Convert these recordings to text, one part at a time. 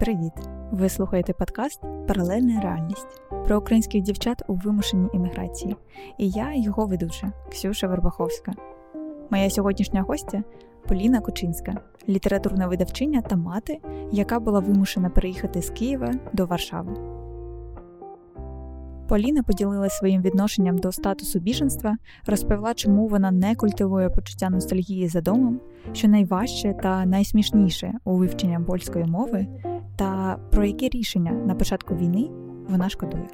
Привіт! Ви слухаєте подкаст Паралельна реальність про українських дівчат у вимушеній імміграції. І я його ведуча Ксюша Вербаховська. Моя сьогоднішня гостя Поліна Кучинська, літературна видавчиня та мати, яка була вимушена переїхати з Києва до Варшави. Поліна поділилася своїм відношенням до статусу біженства, розповіла, чому вона не культивує почуття ностальгії за домом, що найважче та найсмішніше у вивченні польської мови, та про які рішення на початку війни вона шкодує.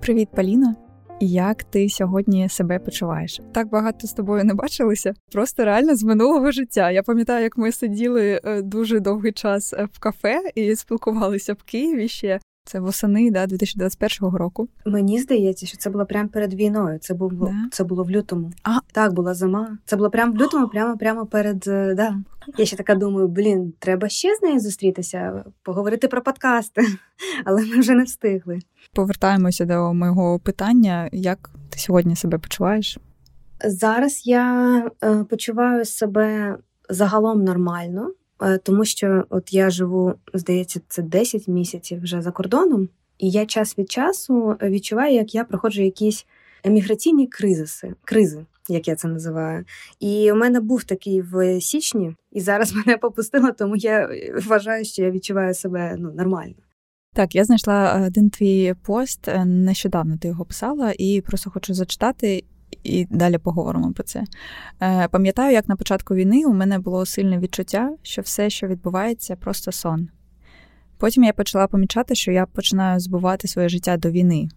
Привіт, Поліна! Як ти сьогодні себе почуваєш? Так багато з тобою не бачилися. Просто реально з минулого життя. Я пам'ятаю, як ми сиділи е, дуже довгий час е, в кафе і спілкувалися в Києві ще це восени да, 2021 року. Мені здається, що це було прямо перед війною. Це було да? це було в лютому. А так була зима. Це було прямо в лютому, прямо прямо перед. Е, да. Я ще така думаю, блін, треба ще з нею зустрітися, поговорити про подкасти, але ми вже не встигли. Повертаємося до мого питання: як ти сьогодні себе почуваєш? Зараз я е, почуваю себе загалом нормально. Е, тому що от я живу, здається, це 10 місяців вже за кордоном, і я час від часу відчуваю, як я проходжу якісь еміграційні кризиси, кризи, як я це називаю. І у мене був такий в січні, і зараз мене попустило, тому я вважаю, що я відчуваю себе ну, нормально. Так, я знайшла один твій пост е, нещодавно ти його писала, і просто хочу зачитати і далі поговоримо про це. Е, Пам'ятаю, як на початку війни у мене було сильне відчуття, що все, що відбувається, просто сон. Потім я почала помічати, що я починаю збувати своє життя до війни.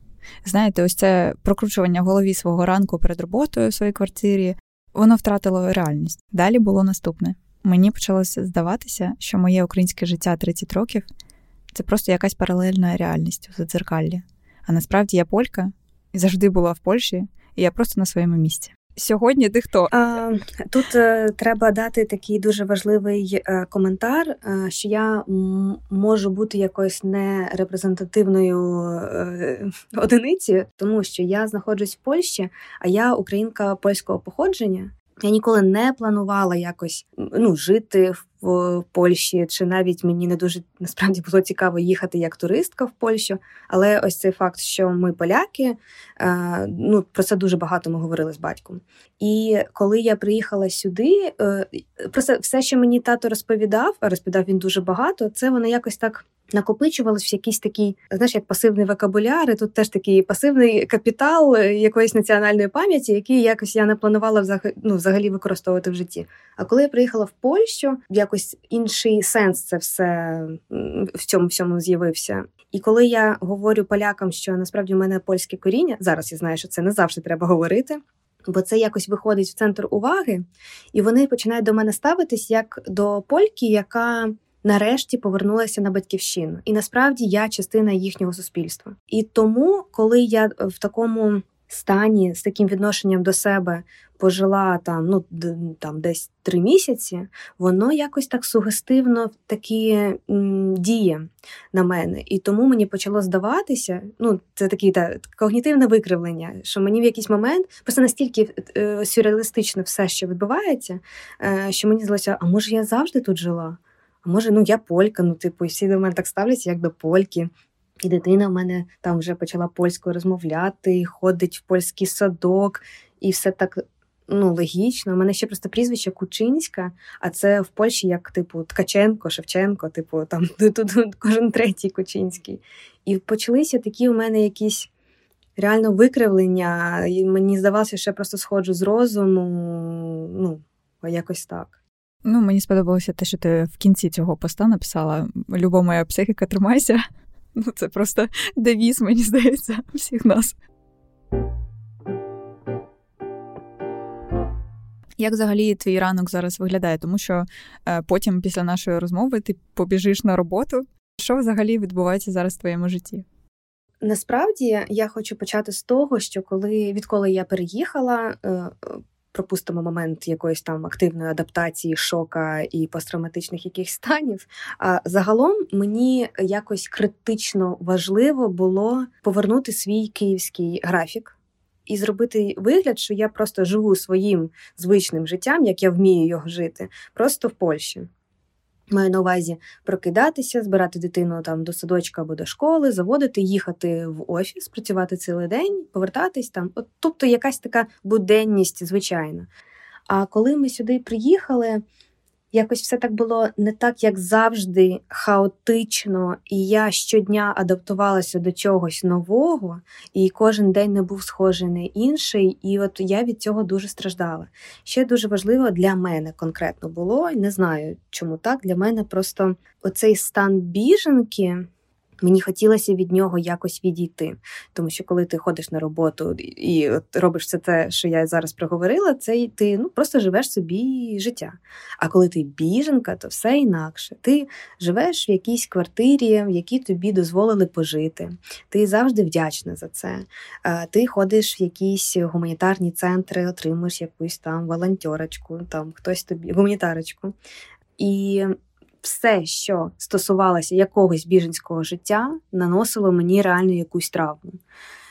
Знаєте, ось це прокручування в голові свого ранку перед роботою в своїй квартирі, воно втратило реальність. Далі було наступне. Мені почалося здаватися, що моє українське життя 30 років це просто якась паралельна реальність у задзеркаллі. А насправді я полька і завжди була в Польщі, я просто на своєму місці. Сьогодні ти хто? Тут е, треба дати такий дуже важливий е, коментар, е, що я можу бути якоюсь нерепрезентативною одиницею, тому що я знаходжусь в Польщі, а я українка польського походження. Я ніколи не планувала якось ну, жити в Польщі, чи навіть мені не дуже насправді було цікаво їхати як туристка в Польщу. Але ось цей факт, що ми поляки, е, ну про це дуже багато ми говорили з батьком. І коли я приїхала сюди, е, про все, що мені тато розповідав, а розповідав він дуже багато, це воно якось так накопичувалось в якийсь такий, знаєш, як пасивний вокабуляр, і тут теж такий пасивний капітал якоїсь національної пам'яті, який якось я не планувала взагалі, ну, взагалі використовувати в житті. А коли я приїхала в Польщу, якось інший сенс це все в цьому всьому з'явився. І коли я говорю полякам, що насправді у мене польське коріння, зараз я знаю, що це не завжди треба говорити. Бо це якось виходить в центр уваги, і вони починають до мене ставитись як до польки, яка нарешті повернулася на батьківщину, і насправді я частина їхнього суспільства. І тому, коли я в такому стані з таким відношенням до себе пожила там, ну там десь три місяці, воно якось так сугестивно такі м, діє на мене. І тому мені почало здаватися, ну це таке та когнітивне викривлення, що мені в якийсь момент просто настільки е, сюрреалістично все, що відбувається, е, що мені здалося, а може я завжди тут жила? А може, ну я полька, ну типу, всі до мене так ставляться, як до польки. І дитина в мене там вже почала польською розмовляти, ходить в польський садок, і все так ну, логічно. У мене ще просто прізвище Кучинська, а це в Польщі як, типу, Ткаченко, Шевченко, типу, там тут кожен третій Кучинський. І почалися такі у мене якісь реально викривлення. І Мені здавалося, що я просто сходжу з розуму, ну, якось так. Ну, мені сподобалося те, що ти в кінці цього поста написала Люба моя психіка, тримайся. Ну, це просто девіз, мені здається, всіх нас. Як взагалі твій ранок зараз виглядає? Тому що е, потім, після нашої розмови, ти побіжиш на роботу. Що взагалі відбувається зараз в твоєму житті? Насправді я хочу почати з того, що коли відколи я переїхала, е, пропустимо момент якоїсь там активної адаптації, шока і посттравматичних якихось станів. А загалом мені якось критично важливо було повернути свій київський графік. І зробити вигляд, що я просто живу своїм звичним життям, як я вмію його жити, просто в Польщі. Маю на увазі прокидатися, збирати дитину там до садочка або до школи, заводити, їхати в офіс, працювати цілий день, повертатись там. От, Тобто якась така буденність, звичайна. А коли ми сюди приїхали, якось все так було не так, як завжди, хаотично, і я щодня адаптувалася до чогось нового, і кожен день не був схожий на інший. І от я від цього дуже страждала. Ще дуже важливо для мене конкретно було, не знаю, чому так. Для мене просто оцей стан біженки. Мені хотілося від нього якось відійти, тому що коли ти ходиш на роботу і от робиш все те, що я зараз проговорила, це ти ну просто живеш собі життя. А коли ти біженка, то все інакше. Ти живеш в якійсь квартирі, в якій тобі дозволили пожити. Ти завжди вдячна за це. Ти ходиш в якісь гуманітарні центри, отримуєш якусь там волонтерочку, там хтось тобі гуманітарочку. І все, що стосувалося якогось біженського життя, наносило мені реально якусь травму.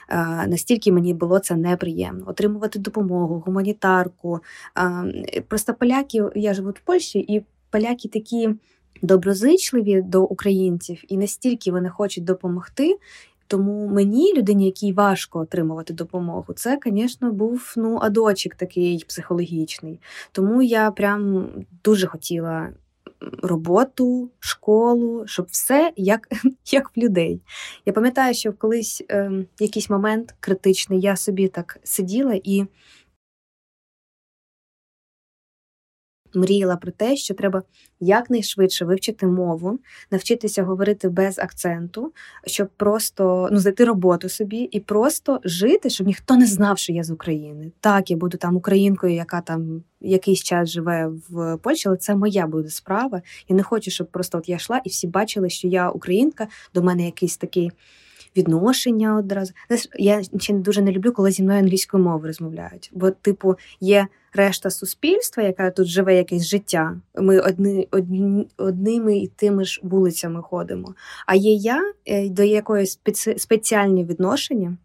Е, настільки мені було це неприємно отримувати допомогу, гуманітарку. Е, просто поляки, я живу в Польщі, і поляки такі доброзичливі до українців, і настільки вони хочуть допомогти. Тому мені, людині, якій важко отримувати допомогу, це, звісно, був ну адочик такий психологічний. Тому я прям дуже хотіла роботу, школу, щоб все як як в людей. Я пам'ятаю, що колись е, якийсь момент критичний я собі так сиділа і мріяла про те, що треба якнайшвидше вивчити мову, навчитися говорити без акценту, щоб просто ну, знайти роботу собі і просто жити, щоб ніхто не знав, що я з України. Так, я буду там українкою, яка там якийсь час живе в Польщі, але це моя буде справа. Я не хочу, щоб просто от я йшла і всі бачили, що я українка, до мене якийсь такий відношення одразу. Я ще дуже не люблю, коли зі мною англійською мовою розмовляють. Бо, типу, є решта суспільства, яка тут живе якесь життя. Ми одні, одні, одними і тими ж вулицями ходимо. А є я е, до якої спеці... спеціальні відношення,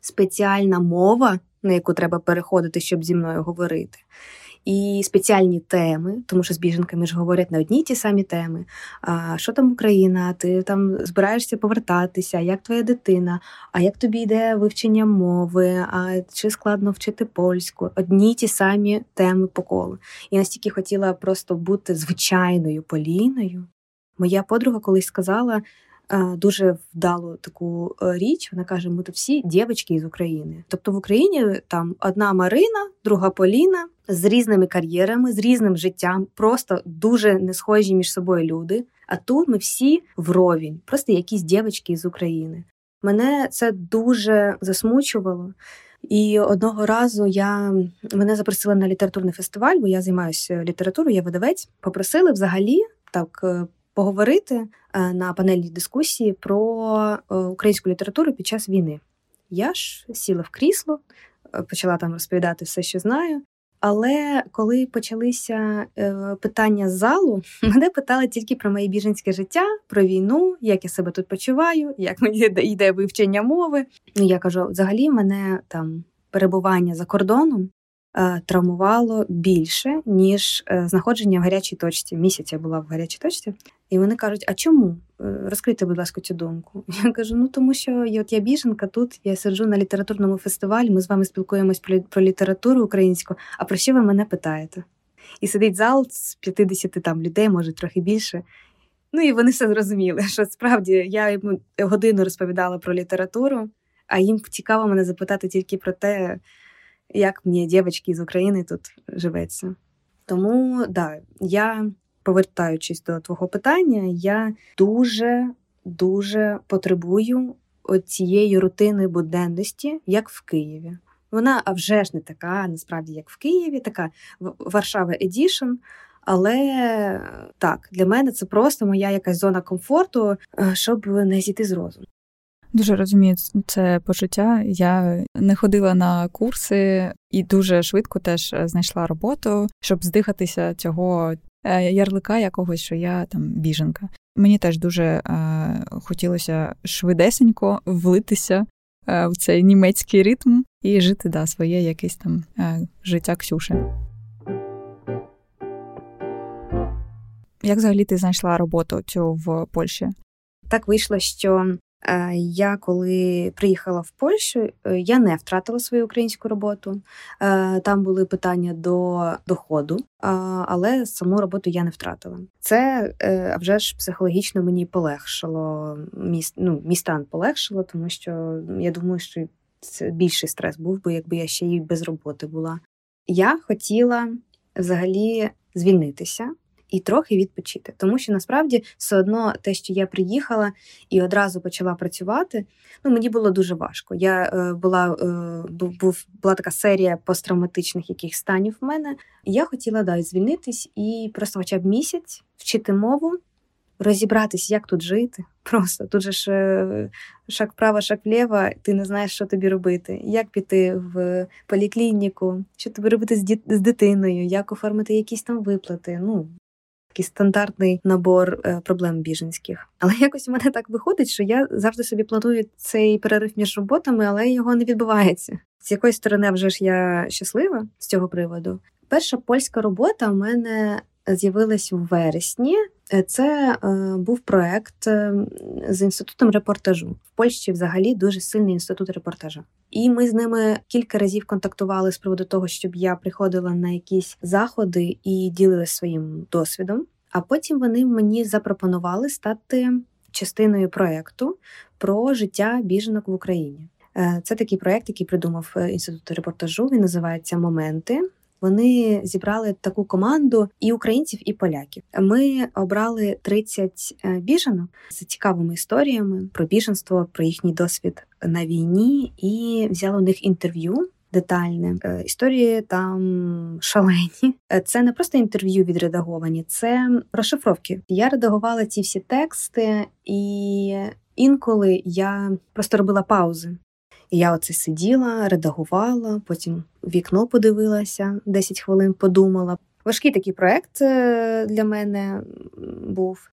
спеціальна мова, на яку треба переходити, щоб зі мною говорити і спеціальні теми, тому що з біженками ж говорять на одні й ті самі теми. А що там Україна? Ти там збираєшся повертатися? Як твоя дитина? А як тобі йде вивчення мови? А чи складно вчити польську? Одні й ті самі теми по колу. І настільки хотіла просто бути звичайною Поліною. Моя подруга колись сказала дуже вдалу таку е, річ. Вона каже: ми тут всі дівчатки з України. Тобто в Україні там одна Марина, друга Поліна з різними кар'єрами, з різним життям, просто дуже не схожі між собою люди. А тут ми всі вровень, просто якісь дівчатки з України. Мене це дуже засмучувало. І одного разу я мене запросила на літературний фестиваль, бо я займаюся літературою, я видавець. Попросили взагалі так е, поговорити на панельній дискусії про е, українську літературу під час війни. Я ж сіла в крісло, е, почала там розповідати все, що знаю. Але коли почалися питання з залу, мене питали тільки про моє біженське життя, про війну, як я себе тут почуваю, як мені йде вивчення мови. Ну, я кажу, взагалі мене там перебування за кордоном Е, травмувало більше, ніж е, знаходження в гарячій точці. Місяць я була в гарячій точці, і вони кажуть: а чому? Е, розкрийте, будь ласка, цю думку. Я кажу: ну тому що от я біженка тут, я сиджу на літературному фестивалі, ми з вами спілкуємось про літературу українську, а про що ви мене питаєте? І сидить зал з 50 там людей, може трохи більше. Ну і вони все зрозуміли, що справді я йому годину розповідала про літературу, а їм цікаво мене запитати тільки про те, як мені дівчатки з України тут живеться. Тому да, я, повертаючись до твого питання, я дуже дуже потребую цієї рутини буденності, як в Києві. Вона а вже ж не така, насправді, як в Києві, така Варшава Едішн. Але так, для мене це просто моя якась зона комфорту, е, щоб не зійти з розуму. Дуже розумію це почуття. Я не ходила на курси і дуже швидко теж е, знайшла роботу, щоб здихатися цього е, ярлика якогось, що я там біженка. Мені теж дуже е, хотілося швидесенько влитися е, в цей німецький ритм і жити да, своє якесь там е, життя Ксюші. Як взагалі ти знайшла роботу цю в Польщі? Так вийшло, що я коли приїхала в Польщу, е, я не втратила свою українську роботу. Е, там були питання до доходу, але саму роботу я не втратила. Це вже ж психологічно мені полегшило. Мій, ну, мій стан полегшило, тому що я думаю, що це більший стрес був би, якби я ще й без роботи була. Я хотіла взагалі звільнитися і трохи відпочити. Тому що насправді все одно те, що я приїхала і одразу почала працювати, ну мені було дуже важко. Я е, була е, був, була така серія посттравматичних яких станів в мене. Я хотіла да, звільнитись і просто хоча б місяць вчити мову. Розібратись, як тут жити. Просто тут же ж е, шаг вправо, шаг вліво, ти не знаєш, що тобі робити, як піти в поліклініку, що тобі робити з дитиною, як оформити якісь там виплати. Ну такий стандартний набор е, проблем біженських. Але якось у мене так виходить, що я завжди собі планую цей перерив між роботами, але його не відбувається. З якоїсь сторони вже ж я щаслива з цього приводу. Перша польська робота у мене з'явилась у вересні. Е, це е, був проект е, з інститутом репортажу. В Польщі взагалі дуже сильний інститут репортажу. І ми з ними кілька разів контактували з приводу того, щоб я приходила на якісь заходи і ділилася своїм досвідом. А потім вони мені запропонували стати частиною проекту про життя біженок в Україні. Е, це такий проект, який придумав е, інститут репортажу. Він називається Моменти. Вони зібрали таку команду і українців, і поляків. Ми обрали 30 е, біженок з цікавими історіями про біженство, про їхній досвід на війні, і взяли у них інтерв'ю. Детальне е, історії там шалені. Е, це не просто інтерв'ю відредаговані, це розшифровки. Я редагувала ці всі тексти, і інколи я просто робила паузи. Я оце сиділа, редагувала, потім вікно подивилася, 10 хвилин подумала. Важкий такий проект е, для мене був.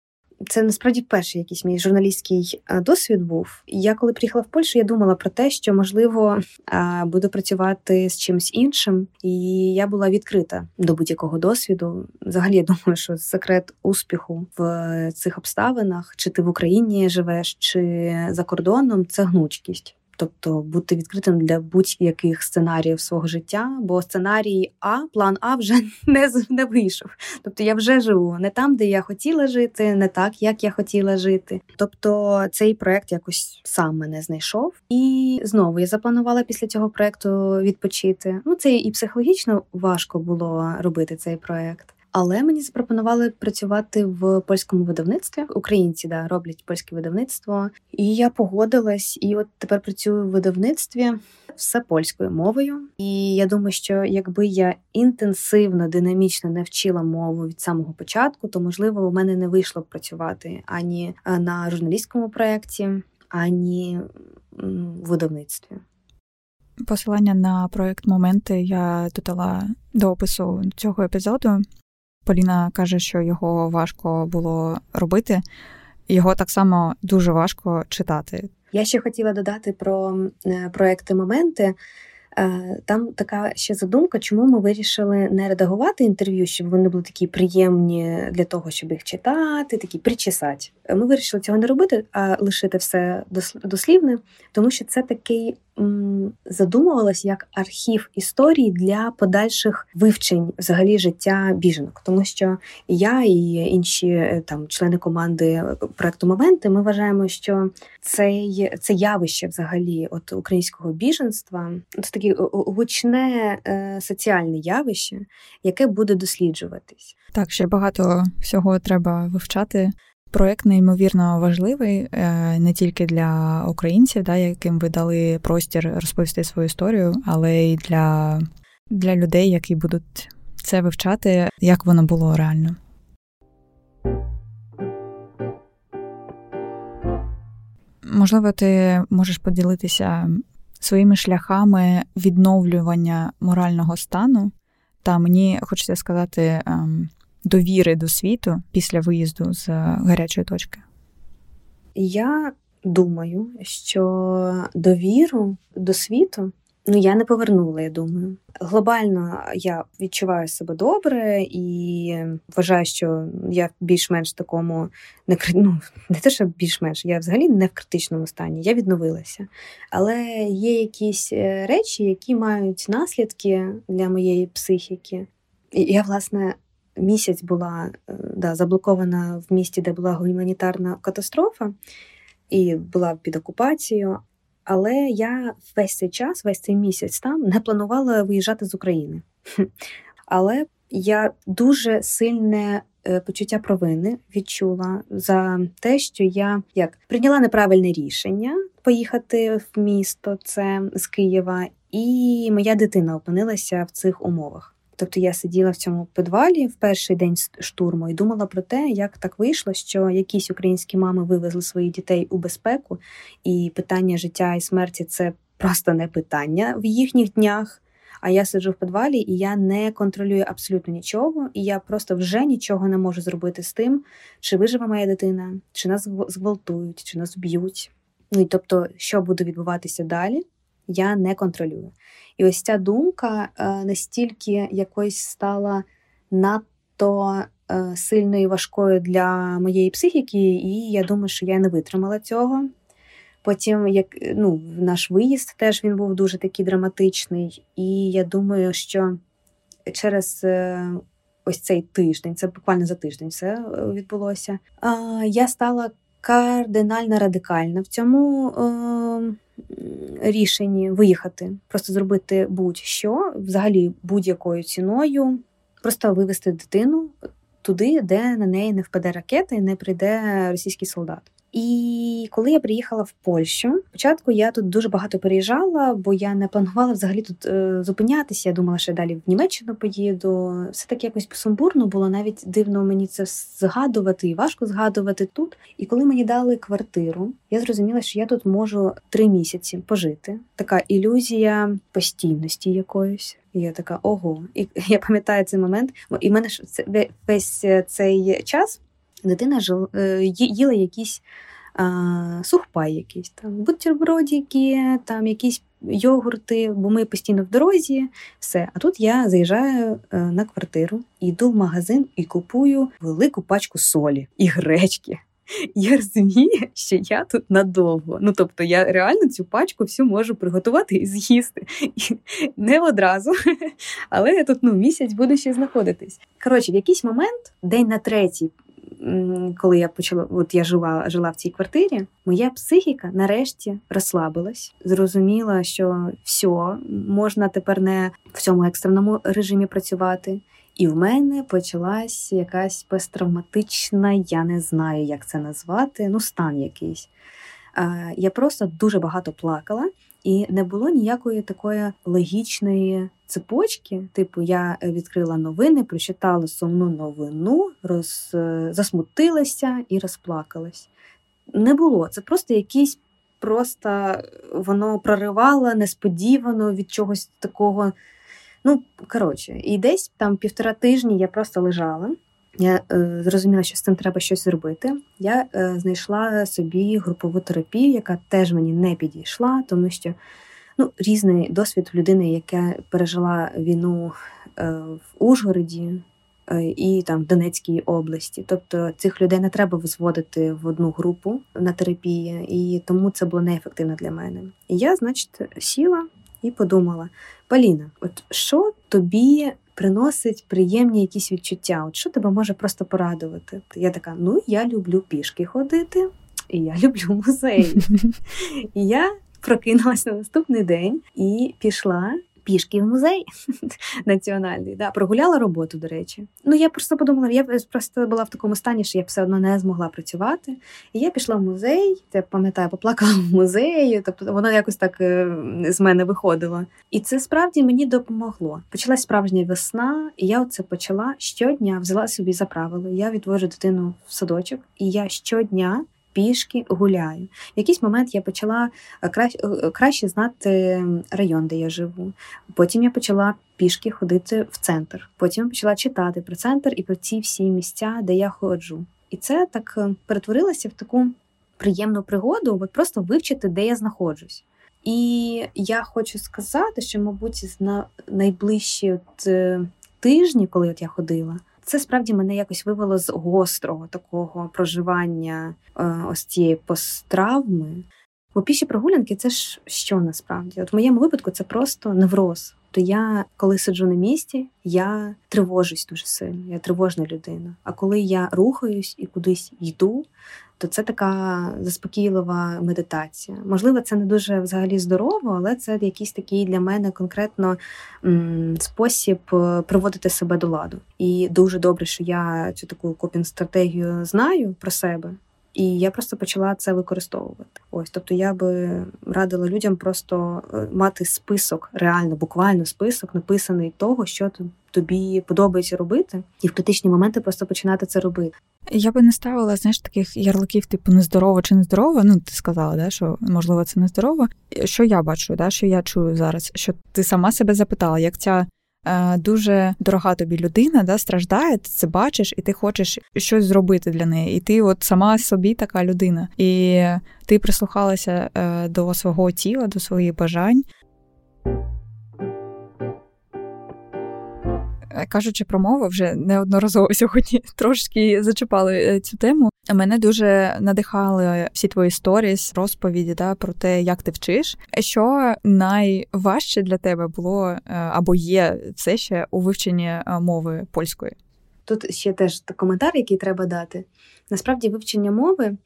Це насправді перший якийсь мій журналістський е, досвід був. Я коли приїхала в Польщу, я думала про те, що можливо е, буду працювати з чимось іншим, і я була відкрита до будь-якого досвіду. Взагалі, я думаю, що секрет успіху в цих обставинах, чи ти в Україні живеш, чи за кордоном, це гнучкість тобто бути відкритим для будь-яких сценаріїв свого життя, бо сценарій А, план А вже не не вийшов. Тобто я вже живу не там, де я хотіла жити, не так, як я хотіла жити. Тобто цей проект якось сам мене знайшов. І знову я запланувала після цього проекту відпочити. Ну це і психологічно важко було робити цей проект. Але мені запропонували працювати в польському видавництві. Українці да роблять польське видавництво, і я погодилась. І от тепер працюю в видавництві все польською мовою. І я думаю, що якби я інтенсивно, динамічно не вчила мову від самого початку, то можливо у мене не вийшло б працювати ані е, на журналістському проєкті, ані в видавництві. Посилання на проект моменти я додала до опису цього епізоду. Поліна каже, що його важко було робити, його так само дуже важко читати. Я ще хотіла додати про е, проекти моменти. Е, там така ще задумка, чому ми вирішили не редагувати інтерв'ю, щоб вони були такі приємні для того, щоб їх читати, такі причесати. Ми вирішили цього не робити, а лишити все дослівне, тому що це такий задумувалась як архів історії для подальших вивчень взагалі життя біженок, тому що я і інші е, там члени команди проекту моменти ми вважаємо, що цей це явище взагалі от українського біженства це таке гучне е, соціальне явище, яке буде досліджуватись. Так, ще багато всього треба вивчати. Проект неймовірно важливий е, не тільки для українців, да, яким ви дали простір розповісти свою історію, але й для, для людей, які будуть це вивчати, як воно було реально. Можливо, ти можеш поділитися своїми шляхами відновлювання морального стану. Та мені хочеться сказати, ем, довіри до світу після виїзду з гарячої точки? Я думаю, що довіру до світу Ну, я не повернула, я думаю. Глобально я відчуваю себе добре і вважаю, що я більш-менш такому не ну, не те, що більш-менш, я взагалі не в критичному стані, я відновилася. Але є якісь е, речі, які мають наслідки для моєї психіки. Я, власне, місяць була е, да, заблокована в місті, де була гуманітарна катастрофа, і була під окупацією. Але я весь цей час, весь цей місяць там не планувала виїжджати з України. Але я дуже сильне е, почуття провини відчула за те, що я як прийняла неправильне рішення поїхати в місто, це з Києва, і моя дитина опинилася в цих умовах. Тобто я сиділа в цьому підвалі в перший день штурму і думала про те, як так вийшло, що якісь українські мами вивезли своїх дітей у безпеку, і питання життя і смерті це просто не питання в їхніх днях. А я сиджу в підвалі, і я не контролюю абсолютно нічого, і я просто вже нічого не можу зробити з тим, чи виживе моя дитина, чи нас зґвалтують, чи нас б'ють. Ну і тобто, що буде відбуватися далі, я не контролюю. І ось ця думка е, настільки якось стала надто е, сильною і важкою для моєї психіки, і я думаю, що я не витримала цього. Потім, як ну, наш виїзд теж він був дуже такий драматичний, і я думаю, що через е, ось цей тиждень, це буквально за тиждень все відбулося. Я стала кардинально радикальна в цьому рішенні виїхати, просто зробити будь-що, взагалі будь-якою ціною, просто вивезти дитину туди, де на неї не впаде ракета і не прийде російський солдат. І коли я приїхала в Польщу, спочатку я тут дуже багато переїжджала, бо я не планувала взагалі тут е, зупинятися. Я думала, що я далі в Німеччину поїду. Все таки якось сумбурно було, навіть дивно мені це згадувати і важко згадувати тут. І коли мені дали квартиру, я зрозуміла, що я тут можу три місяці пожити. Така ілюзія постійності якоїсь. І я така ого. І я пам'ятаю цей момент, і в мене ж весь цей час дитина жил, е, їла якісь а, сухпай, якісь там бутербродики, там якісь йогурти, бо ми постійно в дорозі, все. А тут я заїжджаю е, на квартиру, йду в магазин і купую велику пачку солі і гречки. Я розумію, що я тут надовго. Ну тобто, я реально цю пачку всю можу приготувати і з'їсти. Не одразу, але я тут ну місяць буду ще знаходитись. Коротше, в якийсь момент, день на третій, коли я почала, от я жила жила в цій квартирі, моя психіка нарешті розслабилась, зрозуміла, що все, можна тепер не в цьому екстреному режимі працювати. І в мене почалась якась посттравматична, я не знаю, як це назвати, ну, стан якийсь. Я просто дуже багато плакала, і не було ніякої такої логічної цепочки. Типу, я відкрила новини, прочитала сумну новину, роз... засмутилася і розплакалась. Не було. Це просто якийсь просто воно проривало несподівано від чогось такого. Ну, коротше, і десь там півтора тижні я просто лежала. Я е, зрозуміла, що з цим треба щось зробити. Я е, знайшла собі групову терапію, яка теж мені не підійшла, тому що ну, різний досвід людини, яка пережила війну е, в Ужгороді е, і там в Донецькій області. Тобто цих людей не треба визводити в одну групу на терапії, і тому це було неефективно для мене. І я, значить, сіла і подумала: Поліна, от що тобі приносить приємні якісь відчуття? От що тебе може просто порадувати? Я така: ну я люблю пішки ходити, і я люблю музеї. І я прокинулася на наступний день і пішла пішки в музей національний. Да, Прогуляла роботу, до речі. Ну я просто подумала, я просто була в такому стані, що я все одно не змогла працювати. І я пішла в музей, я пам'ятаю, поплакала в музеї, тобто воно якось так е, з мене виходило. І це справді мені допомогло. Почалась справжня весна, і я оце почала щодня взяла собі за правило. Я відвожу дитину в садочок, і я щодня пішки гуляю. В якийсь момент я почала е, краще, краще знати район, де я живу. Потім я почала пішки ходити в центр. Потім почала читати про центр і про ці всі місця, де я ходжу. І це так е, перетворилося в таку приємну пригоду, от просто вивчити, де я знаходжусь. І я хочу сказати, що, мабуть, на найближчі от, е, тижні, коли от я ходила, це справді мене якось вивело з гострого такого проживання е, ось цієї посттравми. Бо піші прогулянки це ж що насправді? От в моєму випадку це просто невроз. То я, коли сиджу на місці, я тривожусь дуже сильно, я тривожна людина. А коли я рухаюсь і кудись йду, то це така заспокійлива медитація. Можливо, це не дуже взагалі здорово, але це якийсь такий для мене конкретно м- спосіб е, приводити себе до ладу. І дуже добре, що я цю таку копінг стратегію знаю про себе. І я просто почала це використовувати. Ось, тобто, я би радила людям просто е, мати список, реально, буквально список, написаний того, що тобі подобається робити, і в критичні моменти просто починати це робити. Я би не ставила знаєш, таких ярликів, типу нездорово чи нездорово. Ну, ти сказала, да, що можливо це нездорово. Що я бачу, да, що я чую зараз, що ти сама себе запитала, як ця дуже дорога тобі людина, да, страждає, ти це бачиш, і ти хочеш щось зробити для неї. І ти от сама собі така людина. І ти прислухалася е, до свого тіла, до своїх бажань. Е, кажучи про мову, вже неодноразово сьогодні трошки зачіпали е, цю тему. Мене дуже надихали всі твої сторіс, розповіді да, про те, як ти вчиш. Що найважче для тебе було е, або є все ще у вивченні мови польської? Тут ще теж коментар, який треба дати. Насправді, вивчення мови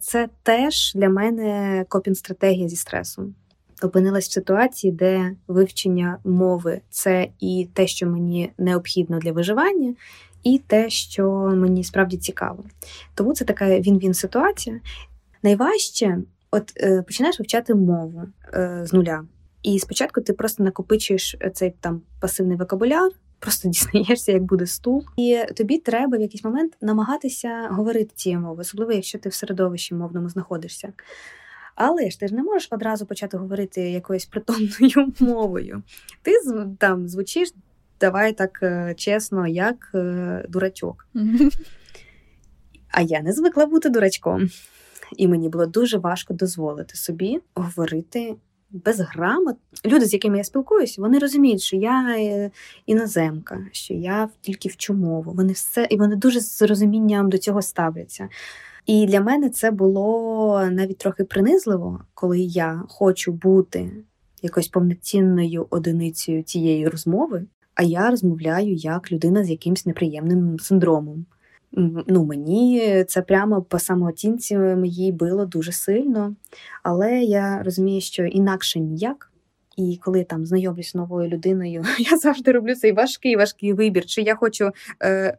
це теж для мене копінг-стратегія зі стресом опинилась в ситуації, де вивчення мови це і те, що мені необхідно для виживання, і те, що мені справді цікаво. Тому це така він-він ситуація. Найважче, от е, починаєш вивчати мову е, з нуля. І спочатку ти просто накопичуєш цей там пасивний вокабуляр, просто дізнаєшся, як буде стул, і тобі треба в якийсь момент намагатися говорити цією мовою, особливо якщо ти в середовищі мовному знаходишся. Але ж ти ж не можеш одразу почати говорити якоюсь притомною мовою. Ти там звучиш, давай так е, чесно, як е, дурачок. А я не звикла бути дурачком. І мені було дуже важко дозволити собі говорити безграмотно. Люди, з якими я спілкуюся, вони розуміють, що я е, іноземка, що я тільки вчу мову. Вони все і вони дуже з розумінням до цього ставляться. І для мене це було навіть трохи принизливо, коли я хочу бути якоюсь повноцінною одиницею цієї розмови, а я розмовляю як людина з якимось неприємним синдромом. Ну, Мені це прямо по самооцінці моїй було дуже сильно, але я розумію, що інакше ніяк. І коли там знайомлюсь з новою людиною, я завжди роблю цей важкий важкий вибір. Чи я хочу е,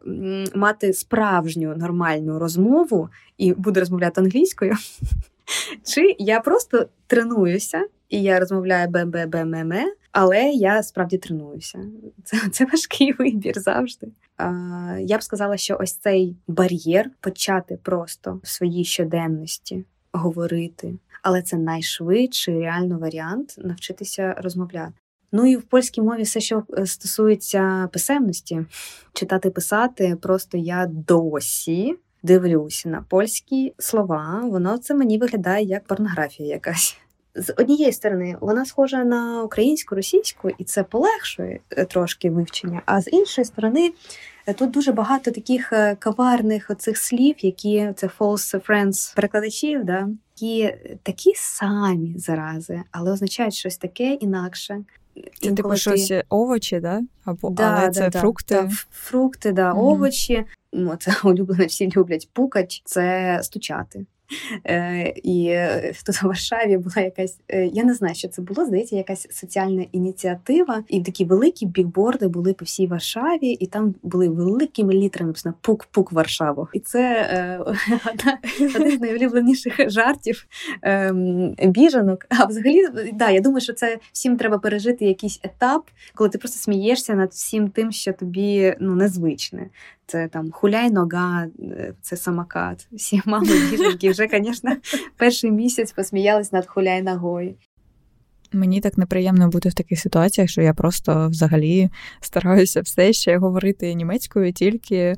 мати справжню нормальну розмову і буду розмовляти англійською, чи я просто тренуюся і я розмовляю бе-бе-бе-ме-ме, але я справді тренуюся. Це це важкий вибір завжди. А, Я б сказала, що ось цей бар'єр почати просто в своїй щоденності говорити але це найшвидший реально варіант навчитися розмовляти. Ну і в польській мові все, що е, стосується писемності, читати, писати, просто я досі дивлюся на польські слова. Воно це мені виглядає як порнографія якась. З однієї сторони, вона схожа на українську, російську, і це полегшує е, трошки вивчення. А з іншої сторони, е, тут дуже багато таких каварних оцих слів, які це false friends перекладачів, да, які такі самі зарази, але означають щось таке інакше. Це типу щось овочі, да? Або да, але це да, фрукти. Да, фрукти, да, mm-hmm. овочі. Ну, це улюблене, всі люблять пукач, це стучати. І е, тут у Варшаві була якась, е, я не знаю, що це було. Здається, якась соціальна ініціатива, і такі великі бікборди були по всій Варшаві, і там були великими літрами написано Пук-пук Варшаву. І це е, одна, один з найулюбленіших жартів е, біжанок. А взагалі, да, я думаю, що це всім треба пережити якийсь етап, коли ти просто смієшся над всім тим, що тобі ну незвичне це там хуляй нога, е, це самокат. Всі мами біженьки вже, звісно, перший місяць посміялись над хуляй ногою. Мені так неприємно бути в таких ситуаціях, що я просто взагалі стараюся все ще говорити німецькою тільки е,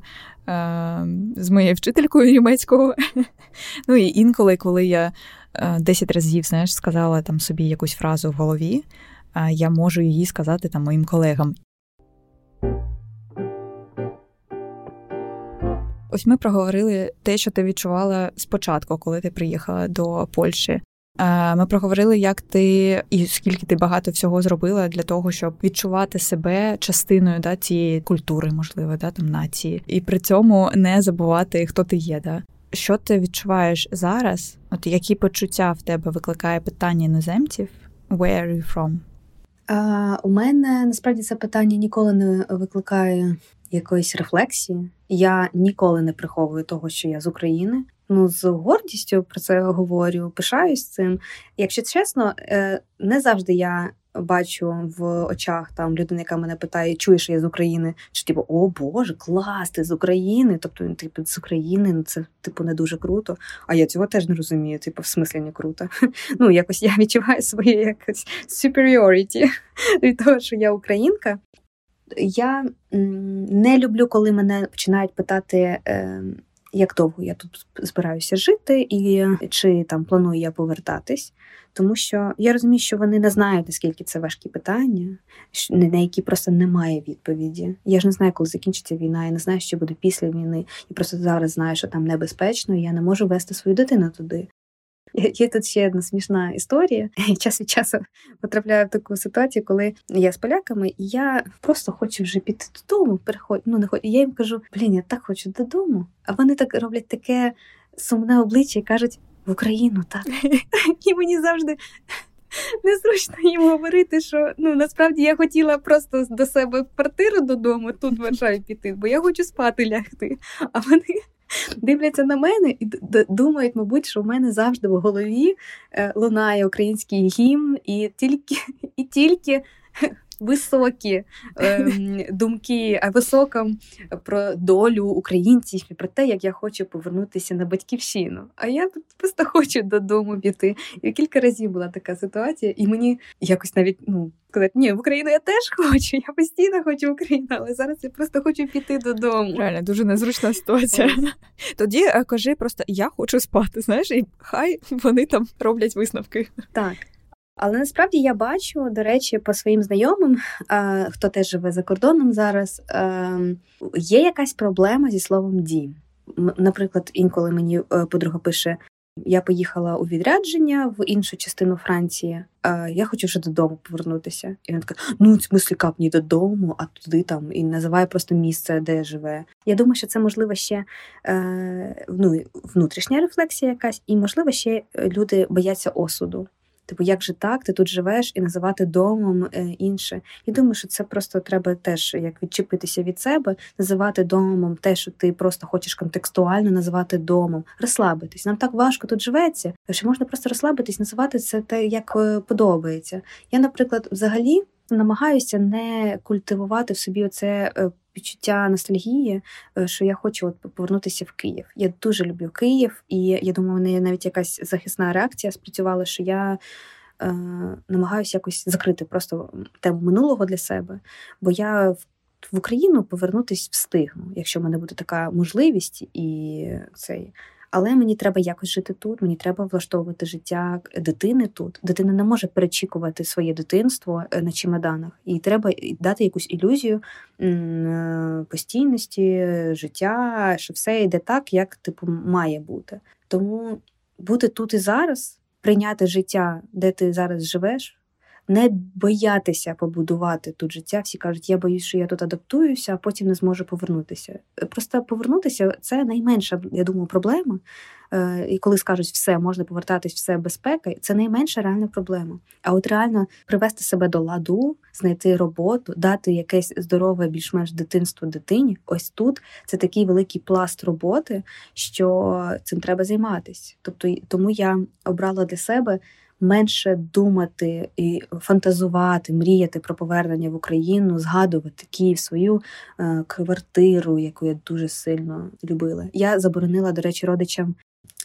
з моєю вчителькою німецького. Ну і інколи, коли я 10 разів знаєш, сказала там собі якусь фразу в голові, я можу її сказати там моїм колегам. Ось ми проговорили те, що ти відчувала спочатку, коли ти приїхала до Польщі. Ми проговорили, як ти і скільки ти багато всього зробила для того, щоб відчувати себе частиною да, цієї культури, можливо, да, там нації, і при цьому не забувати, хто ти є. Да. Що ти відчуваєш зараз? От які почуття в тебе викликає питання іноземців? Where are you from? А, У мене насправді це питання ніколи не викликає якоїсь рефлексії. Я ніколи не приховую того, що я з України. Ну, з гордістю про це говорю, пишаюсь цим. Якщо чесно, е, не завжди я бачу в очах там людини, яка мене питає, чуєш, я з України, чи типу, о Боже, клас, ти з України. Тобто він типу з України, ну це типу не дуже круто. А я цього теж не розумію. Типу, в смислі не круто. Ну, якось я відчуваю своє якось superiority від того, що я українка. Я не люблю, коли мене починають питати. Ем, як довго я тут збираюся жити, і чи там планую я повертатись, тому що я розумію, що вони не знають, наскільки це важкі питання, на які просто немає відповіді. Я ж не знаю, коли закінчиться війна, я не знаю, що буде після війни. Я просто зараз знаю, що там небезпечно, і я не можу вести свою дитину туди. Є тут ще одна смішна історія. Я час від часу потрапляю в таку ситуацію, коли я з поляками, і я просто хочу вже піти додому. Переход... ну, не хочу. І я їм кажу: блін, я так хочу додому. А вони так роблять таке сумне обличчя і кажуть в Україну, так. І мені завжди. Незручно їм говорити, що ну насправді я хотіла просто до себе в квартиру додому тут вважаю піти, бо я хочу спати лягти. А вони дивляться на мене і думають, мабуть, що в мене завжди в голові е, лунає український гімн, і тільки і тільки високі ем, думки, а високом про долю українців і про те, як я хочу повернутися на батьківщину. А я просто хочу додому піти. І кілька разів була така ситуація, і мені якось навіть ну. Сказати, ні, в Україну я теж хочу, я постійно хочу в Україну, але зараз я просто хочу піти додому. Реально, дуже незручна ситуація. Тоді е, кажи просто я хочу спати, знаєш, і хай вони там роблять висновки. Так. Але насправді я бачу, до речі, по своїм знайомим, хто теж живе за кордоном зараз, є якась проблема зі словом дім. Наприклад, інколи мені е, подруга пише: я поїхала у відрядження в іншу частину Франції, я хочу вже додому повернутися. І вона така: ну, в смислі, капні додому, а туди там і називає просто місце, де живе. Я думаю, що це можливо ще е, ну, внутрішня рефлексія, якась, і можливо ще люди бояться осуду. Типу, як же так, ти тут живеш і називати домом е, інше. І думаю, що це просто треба теж як відчепитися від себе, називати домом те, що ти просто хочеш контекстуально називати домом, розслабитись. Нам так важко тут живеться, що можна просто розслабитись, називати це те, як е, подобається. Я, наприклад, взагалі намагаюся не культивувати в собі оце е, відчуття ностальгії, е, що я хочу от повернутися в Київ. Я дуже люблю Київ, і я думаю, в неї навіть якась захисна реакція спрацювала, що я. Е, намагаюся якось закрити просто тему минулого для себе, бо я в, в Україну повернутись встигну, якщо в мене буде така можливість і цей. Але мені треба якось жити тут, мені треба влаштовувати життя дитини тут. Дитина не може перечікувати своє дитинство е, на чемоданах, і треба дати якусь ілюзію е, постійності, життя, що все йде так, як типу має бути. Тому бути тут і зараз, прийняти життя, де ти зараз живеш не боятися побудувати тут життя. Всі кажуть, я боюсь, що я тут адаптуюся, а потім не зможу повернутися. Просто повернутися це найменша, я думаю, проблема. Е, і коли скажуть, все, можна повертатись, все безпека, це найменша реальна проблема. А от реально привести себе до ладу, знайти роботу, дати якесь здорове, більш-менш дитинство дитині. Ось тут це такий великий пласт роботи, що цим треба займатися. Тобто, тому я обрала для себе менше думати і фантазувати, мріяти про повернення в Україну, згадувати Київ, свою е, квартиру, яку я дуже сильно любила. Я заборонила, до речі, родичам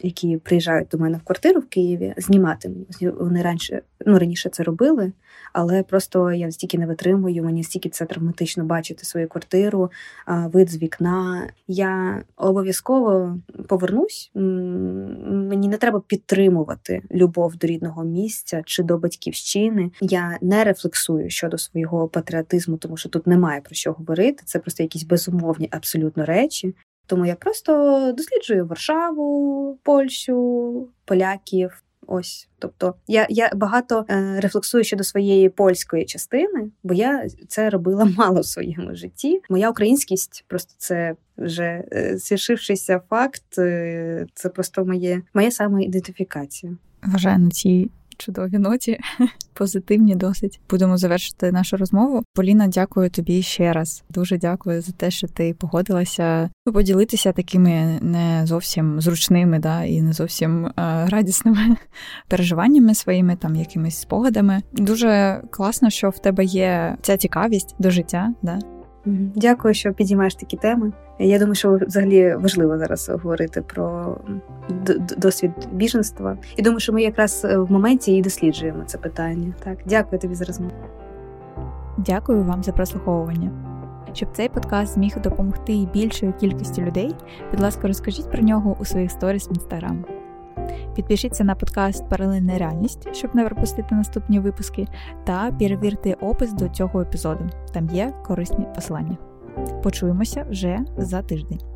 які приїжджають до мене в квартиру в Києві, знімати мені. Вони раніше ну раніше це робили, але просто я настільки не витримую. Мені стільки це травматично бачити свою квартиру, вид з вікна. Я обов'язково повернусь. Мені не треба підтримувати любов до рідного місця чи до батьківщини. Я не рефлексую щодо свого патріотизму, тому що тут немає про що говорити. Це просто якісь безумовні абсолютно речі. Тому я просто досліджую Варшаву, Польщу, поляків. Ось, тобто я я багато е, рефлексую щодо своєї польської частини, бо я це робила мало в своєму житті. Моя українськість просто це вже е, з'явившися факт. Е, це просто моє моя самоідентифікація. Вважаю на цій чудові ноті, позитивні досить. Будемо завершити нашу розмову. Поліна, дякую тобі ще раз. Дуже дякую за те, що ти погодилася ну, поділитися такими не зовсім зручними, да, і не зовсім е, радісними переживаннями своїми, там якимись спогадами. Дуже класно, що в тебе є ця цікавість до життя. Да? Дякую, що підіймаєш такі теми. Я думаю, що взагалі важливо зараз говорити про досвід біженства. І думаю, що ми якраз е, в моменті і досліджуємо це питання. Так, дякую тобі за розмову. Дякую вам за прослуховування. Щоб цей подкаст зміг допомогти більшої кількості людей, будь ласка, розкажіть про нього у своїх сторіс в інстаграм. Підпишіться на подкаст Паралельна реальність, щоб не пропустити наступні випуски, та перевірте опис до цього епізоду. Там є корисні посилання. Почуємося вже за тиждень.